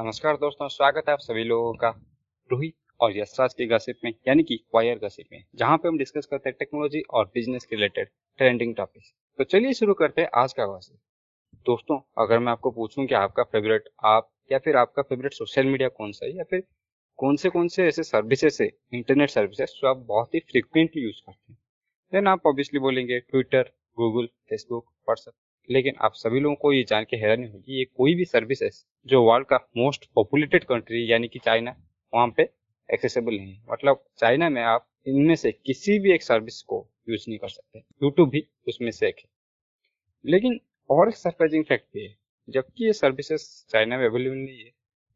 नमस्कार दोस्तों, स्वागत है आप सभी लोगों का रोहित और यशराज के गसिप में, यानी कि वायर गसिप में, जहाँ पे हम डिस्कस करते हैं टेक्नोलॉजी और बिज़नेस के रिलेटेड ट्रेंडिंग टॉपिक्स तो चलिए शुरू करते हैं आज का गसिप दोस्तों, अगर मैं आपको पूछूँ कि आपका फेवरेट आप या फिर आपका फेवरेट सोशल मीडिया कौन सा है, या फिर कौन से कौन से ऐसे सर्विसेस है इंटरनेट सर्विसेज़ जो आप बहुत ही फ्रिक्वेंटली यूज़ करते हैं देन आप ऑब्वियसली बोलेंगे ट्विटर गूगल फेसबुक व्हाट्सएप लेकिन आप सभी लोगों को ये जान के हैरानी होगी ये कोई भी सर्विस जो वर्ल्ड का मोस्ट पॉपुलेटेड कंट्री यानी कि चाइना, वहाँ पे एक्सेसिबल नहीं है। मतलब चाइना में आप इनमें से किसी भी एक सर्विस को यूज़ नहीं कर सकते। यूट्यूब भी उसमें से एक है। लेकिन और एक सरप्राइजिंग फैक्ट भी है, जबकि ये सर्विसेज़ चाइना में अवेलेबल नहीं है,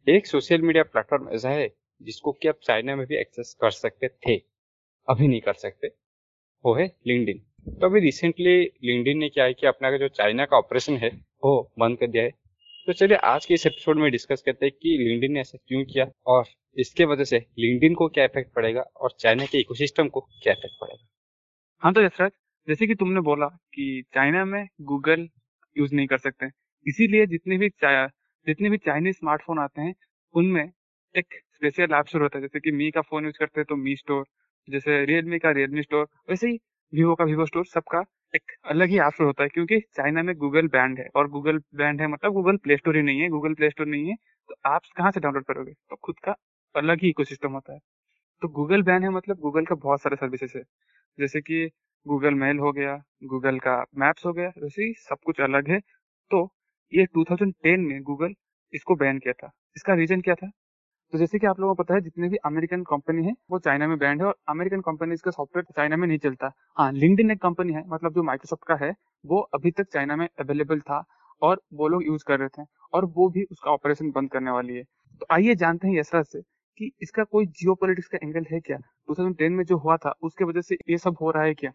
एक सोशल मीडिया प्लेटफॉर्म ऐसा है जिसको कि आप चाइना में भी एक्सेस कर सकते थे, अभी नहीं कर सकते, वो है लिंकड तो अभी रिसेंटली लिंकडिन ने क्या है कि अपना जो चाइना का ऑपरेशन है, वो बंद कर दिया है। तो चलिए आज के इस एपिसोड में डिस्कस करते हैं कि लिंकडिन ने ऐसा क्यों किया और इसके वजह से लिंकडिन को क्या इफ़ेक्ट पड़ेगा और चाइना के इकोसिस्टम को क्या इफ़ेक्ट पड़ेगा। हाँ तो यशराज जैसे कि तुमने बोला कि चाइना में गूगल यूज़ नहीं कर सकते, इसीलिए जितने भी जितने भी चाइनीज़ स्मार्टफ़ोन आते हैं, उनमें एक स्पेशल ऐप शुरू होता है। जैसे कि मी का फ़ोन यूज़ करते हैं तो मी स्टोर जैसे रियलमी का रियलमी स्टोर वैसे ही वीवो का वीवो स्टोर सबका एक अलग ही ऐप होता है, क्योंकि चाइना में गूगल बैंड है, और गूगल बैंड है मतलब गूगल प्ले स्टोर ही नहीं है गूगल प्ले स्टोर नहीं है तो आप कहाँ से डाउनलोड करोगे? तो खुद का अलग ही इकोसिस्टम होता है। तो गूगल बैंड है मतलब गूगल का बहुत सारे सर्विसेज़ है, जैसे कि गूगल मेल हो गया गूगल का मैप्स हो गया, वैसे ही सब कुछ अलग है। तो ये 2010 में गूगल इसको बैन किया था। इसका रीजन क्या था? तो जैसे कि आप लोगों को पता है, जितने भी अमेरिकन कंपनी है, वो चाइना में बैंड है और अमेरिकन कंपनी का सॉफ्टवेयर चाइना में नहीं चलता। हाँ लिंकड एक कंपनी है मतलब जो माइक्रोसॉफ्ट का है, वो अभी तक चाइना में अवेलेबल था और वो लोग यूज़ कर रहे थे और वो भी उसका ऑपरेशन बंद करने वाली है। तो आइए जानते हैं यशराज से कि इसका कोई जियो का एंगल है क्या? 2010 में जो हुआ था, उसके वजह से ये सब हो रहा है क्या?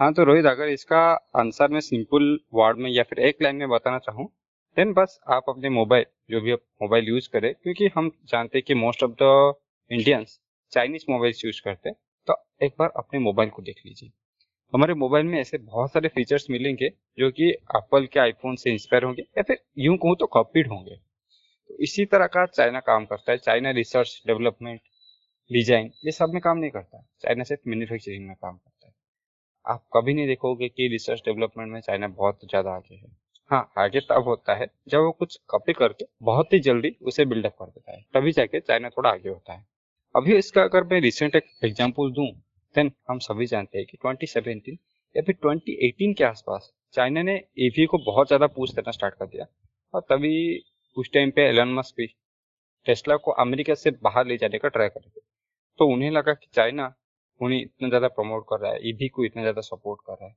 हाँ तो रोहित, अगर इसका आंसर मैं सिंपल वर्ड में या फिर एक लाइन में बताना चाहूँ देन बस आप अपने मोबाइल, जो भी आप मोबाइल यूज़ करें, क्योंकि हम जानते हैं कि most of the Indians Chinese mobile use करते हैं तो एक बार अपने मोबाइल को देख लीजिए। हमारे मोबाइल में ऐसे बहुत सारे फीचर्स मिलेंगे, जो कि एप्पल के आईफोन से इंस्पायर होंगे, या फिर यूँ कहूँ तो कॉपीड होंगे। तो इसी तरह का चाइना काम करता है। चाइना रिसर्च डेवलपमेंट डिज़ाइन ये सब में काम नहीं करता चाइना सिर्फ़ मैन्युफैक्चरिंग में काम करता है। आप कभी नहीं देखोगे कि रिसर्च डेवलपमेंट में चाइना बहुत ज़्यादा आगे है। हाँ आगे तब होता है जब वो कुछ कॉपी करके बहुत ही जल्दी उसे बिल्डअप कर देता है। तभी जाके चाइना थोड़ा आगे होता है। अभी इसका अगर मैं रिसेंट एक एग्ज़ाम्पल दूँ देन हम सभी जानते हैं कि 2017 या फिर 2018 के आसपास चाइना ने ईवी को बहुत ज़्यादा पूछ देना स्टार्ट कर दिया। और तभी उस टाइम पे एलन मस्क भी टेस्ला को अमेरिका से बाहर ले जाने का ट्राई कर रहे तो उन्हें लगा कि चाइना उन्हें इतना ज़्यादा प्रमोट कर रहा है ईवी को इतना ज़्यादा सपोर्ट कर रहा है।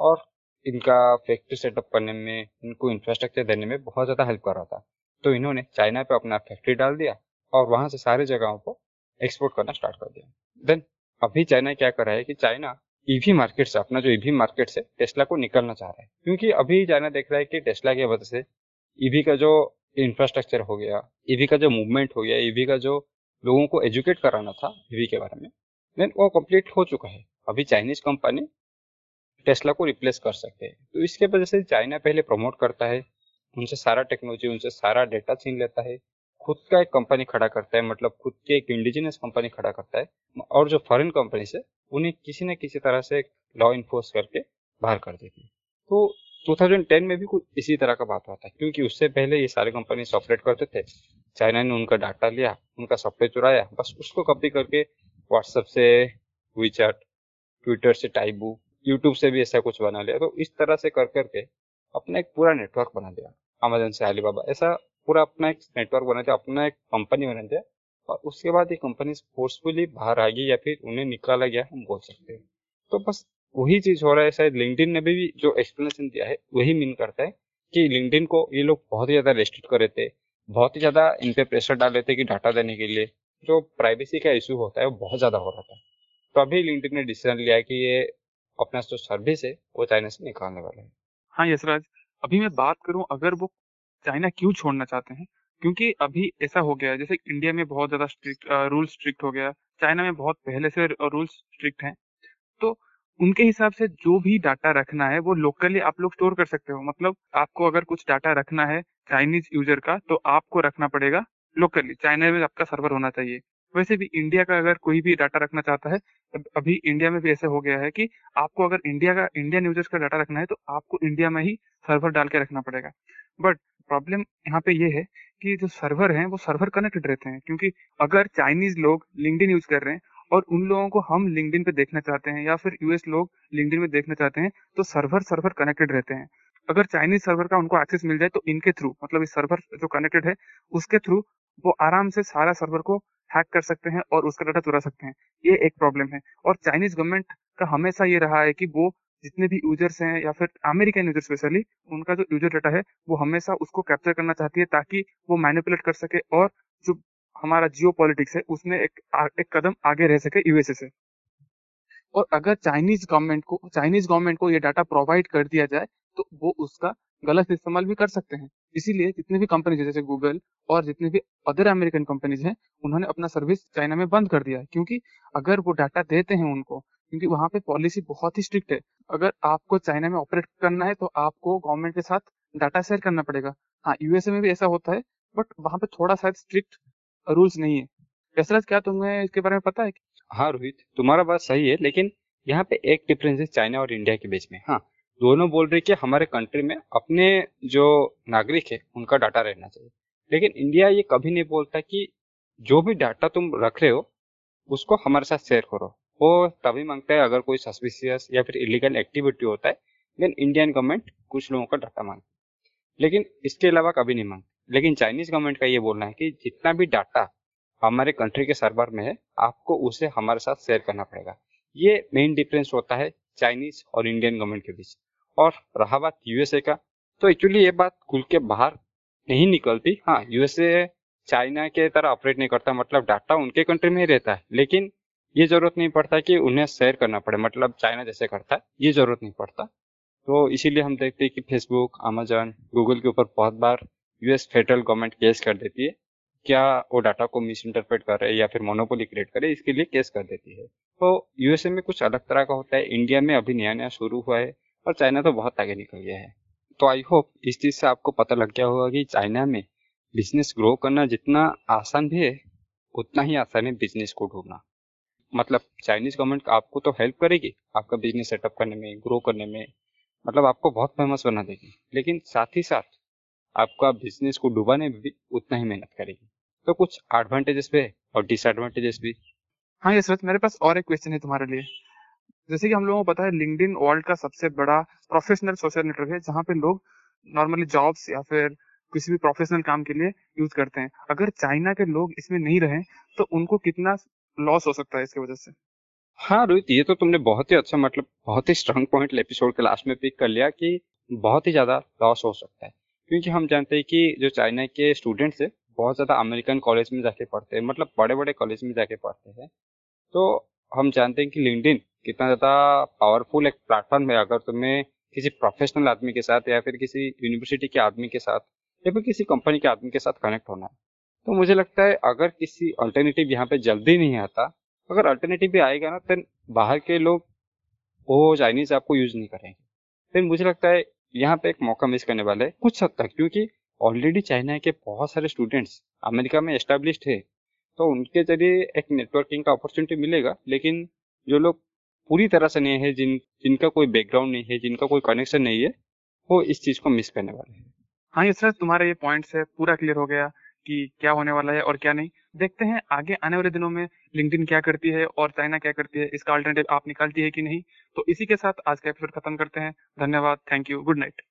और इनका फैक्ट्री सेटअप करने में, इनको इंफ्रास्ट्रक्चर देने में बहुत ज़्यादा हेल्प कर रहा था। तो इन्होंने चाइना पे अपना फैक्ट्री डाल दिया और वहाँ से सारे जगहों को एक्सपोर्ट करना स्टार्ट कर दिया। देन अभी चाइना क्या कर रहा है कि चाइना ईवी मार्केट से, अपना जो ईवी मार्केट से टेस्ला को निकलना चाह रहा है। क्योंकि अभी चाइना देख रहा है कि टेस्ला की वजह से ईवी का जो इंफ्रास्ट्रक्चर हो गया ईवी का जो मूवमेंट हो गया ईवी का जो लोगों को एजुकेट कराना था ईवी के बारे में देन वो कंप्लीट हो चुका है। अभी चाइनीज़ कंपनी टेस्ला को रिप्लेस कर सकते हैं। तो इसके वजह से चाइना पहले प्रमोट करता है, उनसे सारा टेक्नोलॉजी उनसे सारा डेटा छीन लेता है। खुद का एक कंपनी खड़ा करता है मतलब खुद के एक इंडिजिनियस कंपनी खड़ा करता है, और जो फॉरेन कंपनी से उन्हें किसी न किसी तरह से लॉ इन्फोर्स करके बाहर कर देती है। तो 2010 में भी कुछ इसी तरह का बात हुआ था क्योंकि उससे पहले ये सारे कंपनी ऑपरेट करते थे। चाइना ने उनका डाटा लिया, उनका सॉफ्टवेयर चुराया, बस उसको कॉपी करके व्हाट्सएप से वीचैट ट्विटर से टाइबू यूट्यूब से भी ऐसा कुछ बना लिया। तो इस तरह से कर करके अपना एक पूरा नेटवर्क बना दिया। अमेजन से अलीबाबा ऐसा पूरा अपना एक नेटवर्क बना दिया, अपना एक कंपनी बना दिया और उसके बाद ये कंपनी फोर्सफुली बाहर आ गई या फिर उन्हें निकाला गया, हम बोल सकते हैं। तो बस वही चीज़ हो रहा है, शायद लिंकडिन ने भी जो एक्सप्लेनेशन दिया है, वही मीन करता है कि लिंकडिन को ये लोग बहुत ही ज़्यादा रेस्ट्रिक्ट कर रहे थे बहुत ही ज़्यादा इन पे प्रेशर डाल रहे थे कि डाटा देने के लिए। जो प्राइवेसी का इशू होता है, वो बहुत ज़्यादा हो रहा था। तो अभी लिंकडिन ने डिसीज़न लिया कि ये अपना जो सर्विस है, वो चाइना से निकालने वाले हैं। हाँ यशराज, अभी मैं बात करूँ, अगर वो चाइना क्यों छोड़ना चाहते हैं? क्योंकि अभी ऐसा हो गया है, जैसे इंडिया में बहुत ज़्यादा स्ट्रिक्ट रूल स्ट्रिक्ट हो गया चाइना में बहुत पहले से रूल्स स्ट्रिक्ट हैं। तो उनके हिसाब से जो भी डाटा रखना है, वो लोकली आप लोग स्टोर कर सकते हो। मतलब आपको अगर कुछ डाटा रखना है चाइनीज़ यूज़र का तो आपको रखना पड़ेगा लोकली चाइना में आपका सर्वर होना चाहिए। वैसे भी इंडिया का अगर कोई भी डाटा रखना चाहता है अभी इंडिया में भी ऐसे हो गया है कि आपको अगर इंडिया का इंडियन यूज़र्स का डाटा रखना है तो आपको इंडिया में ही सर्वर डाल के रखना पड़ेगा। बट प्रॉब्लम यहाँ पे ये है कि जो सर्वर हैं, वो सर्वर कनेक्टेड रहते हैं, क्योंकि अगर चाइनीज़ लोग लिंकडिन यूज़ कर रहे हैं और उन लोगों को हम लिंकडिन पे देखना चाहते हैं या फिर यूएस लोग लिंकडिन में देखना चाहते हैं तो सर्वर सर्वर कनेक्टेड रहते हैं। अगर चाइनीज़ सर्वर का उनको एक्सेस मिल जाए तो इनके थ्रू मतलब इस सर्वर जो कनेक्टेड है, उसके थ्रू वो आराम से सारा सर्वर को हैक कर सकते हैं और उसका डाटा चुरा सकते हैं। ये एक प्रॉब्लम है। और चाइनीज़ गवर्नमेंट का हमेशा ये रहा है कि वो जितने भी यूज़र्स हैं या फिर अमेरिकन यूज़र स्पेशली उनका जो यूज़र डाटा है, वो हमेशा उसको कैप्चर करना चाहती है ताकि वो मैनिपुलेट कर सके और जो हमारा जियो पॉलिटिक्स है, उसमें एक एक कदम आगे रह सके यूएसए से। और अगर चाइनीज़ गवर्नमेंट को चाइनीज़ गवर्नमेंट को ये डाटा प्रोवाइड कर दिया जाए तो वो उसका गलत इस्तेमाल भी कर सकते हैं। इसीलिए जितने भी कंपनीज़ जैसे गूगल और जितने भी अदर अमेरिकन कंपनीज़ हैं, उन्होंने अपना सर्विस चाइना में बंद कर दिया है। क्योंकि अगर वो डाटा देते हैं उनको, क्योंकि वहाँ पे पॉलिसी बहुत ही स्ट्रिक्ट है। अगर आपको चाइना में ऑपरेट करना है तो आपको गवर्नमेंट के साथ डाटा शेयर करना पड़ेगा। हाँ यूएसए में भी ऐसा होता है बट वहाँ पे थोड़ा सा स्ट्रिक्ट रूल्स नहीं है। दशरथ, क्या तुम्हें इसके बारे में पता है? हाँ रोहित, तुम्हारा बात सही है, लेकिन यहाँ पे एक डिफरेंस है चाइना और इंडिया के बीच में। हाँ दोनों बोल रहे कि हमारे कंट्री में अपने जो नागरिक है, उनका डाटा रहना चाहिए। लेकिन इंडिया ये कभी नहीं बोलता कि जो भी डाटा तुम रख रहे हो, उसको हमारे साथ शेयर करो। वो तभी माँगता है अगर कोई सस्पिशियस या फिर इलीगल एक्टिविटी होता है देन इंडियन गवर्नमेंट कुछ लोगों का डाटा मांगती लेकिन इसके अलावा कभी नहीं मांगती। लेकिन चाइनीज़ गवर्नमेंट का ये बोलना है कि जितना भी डाटा हमारे कंट्री के सर्वर में है, आपको उसे हमारे साथ शेयर करना पड़ेगा। ये मेन डिफरेंस होता है चाइनीज़ और इंडियन गवर्नमेंट के बीच। और रहा बात यूएसए का। तो एक्चुअली ये बात खुल के बाहर नहीं निकलती। हाँ यूएसए चाइना के तरह ऑपरेट नहीं करता मतलब डाटा उनके कंट्री में ही रहता है। लेकिन ये ज़रूरत नहीं पड़ता कि उन्हें शेयर करना पड़े मतलब चाइना जैसे करता है, ये ज़रूरत नहीं पड़ता। तो इसीलिए हम देखते हैं कि फेसबुक अमेजन गूगल के ऊपर बहुत बार यूएस फेडरल गवर्नमेंट केस कर देती है। क्या वो डाटा को मिस इंटरप्रेट कर रहे या फिर मोनोपोली क्रिएट करे इसके लिए केस कर देती है। तो यूएसए में कुछ अलग तरह का होता है। इंडिया में अभी नया नया शुरू हुआ है। और चाइना तो बहुत आगे निकल गया है। तो आई होप इस चीज़ से आपको पता लग गया होगा कि चाइना में बिज़नेस ग्रो करना जितना आसान भी है, उतना ही आसान है बिज़नेस को ढूंढना। मतलब चाइनीज़ गवर्नमेंट आपको तो हेल्प करेगी आपका बिज़नेस सेटअप करने में ग्रो करने में मतलब आपको बहुत फ़ेमस बना देगी। लेकिन साथ ही साथ आपका बिज़नेस को डुबाने में भी उतना ही मेहनत करेगी। तो कुछ एडवांटेजेस भी है और डिसएडवांटेजेस भी। हाँ यशरथ मेरे पास और एक क्वेश्चन है तुम्हारे लिए। जैसे कि हम लोगों को पता है लिंकड वर्ल्ड का सबसे बड़ा प्रोफेशनल सोशल नेटवर्क है, जहाँ पे लोग नॉर्मली जॉब्स या फिर किसी भी प्रोफेशनल काम के लिए यूज़ करते हैं। अगर चाइना के लोग इसमें नहीं रहे तो उनको कितना लॉस हो सकता है इसकी वजह से? हाँ रोहित, ये तो तुमने बहुत ही अच्छा मतलब बहुत ही स्ट्रांग पॉइंट एपिसोड के लास्ट में पिक कर लिया कि बहुत ही ज़्यादा लॉस हो सकता है। क्योंकि हम जानते हैं कि जो चाइना के स्टूडेंट्स है, बहुत ज़्यादा अमेरिकन कॉलेज में जाके पढ़ते हैं मतलब बड़े बड़े कॉलेज में जाके पढ़ते हैं। तो हम जानते हैं कि लिंकडिन कितना ज़्यादा पावरफुल एक प्लेटफॉर्म है अगर तुम्हें किसी प्रोफेशनल आदमी के साथ या फिर किसी यूनिवर्सिटी के आदमी के साथ या फिर किसी कंपनी के आदमी के साथ कनेक्ट होना है। तो मुझे लगता है अगर किसी अल्टरनेटिव यहाँ पे जल्दी नहीं आता, अगर अल्टरनेटिव भी आएगा ना तो बाहर के लोग वो चाइनीज़ आपको यूज़ नहीं करेंगे। फिर मुझे लगता है यहाँ पे एक मौका मिस करने वाले कुछ हद तक, क्योंकि ऑलरेडी चाइना के बहुत सारे स्टूडेंट्स अमेरिका में एस्टेब्लिश्ड है तो उनके ज़रिए एक नेटवर्किंग का अपॉर्चुनिटी मिलेगा, लेकिन जो लोग पूरी तरह से नहीं है, जिन, जिनका कोई बैकग्राउंड नहीं है, जिनका कोई कनेक्शन नहीं है, वो इस चीज़ को मिस करने वाले हैं। हाँ ये सर तुम्हारे ये पॉइंट है, पूरा क्लियर हो गया कि क्या होने वाला है और क्या नहीं। देखते हैं आगे आने वाले दिनों में लिंक्डइन क्या करती है और चाइना क्या करती है, इसका अल्टरनेटिव आप निकालती है कि नहीं। तो इसी के साथ आज का एपिसोड खत्म करते हैं। धन्यवाद थैंक यू गुड नाइट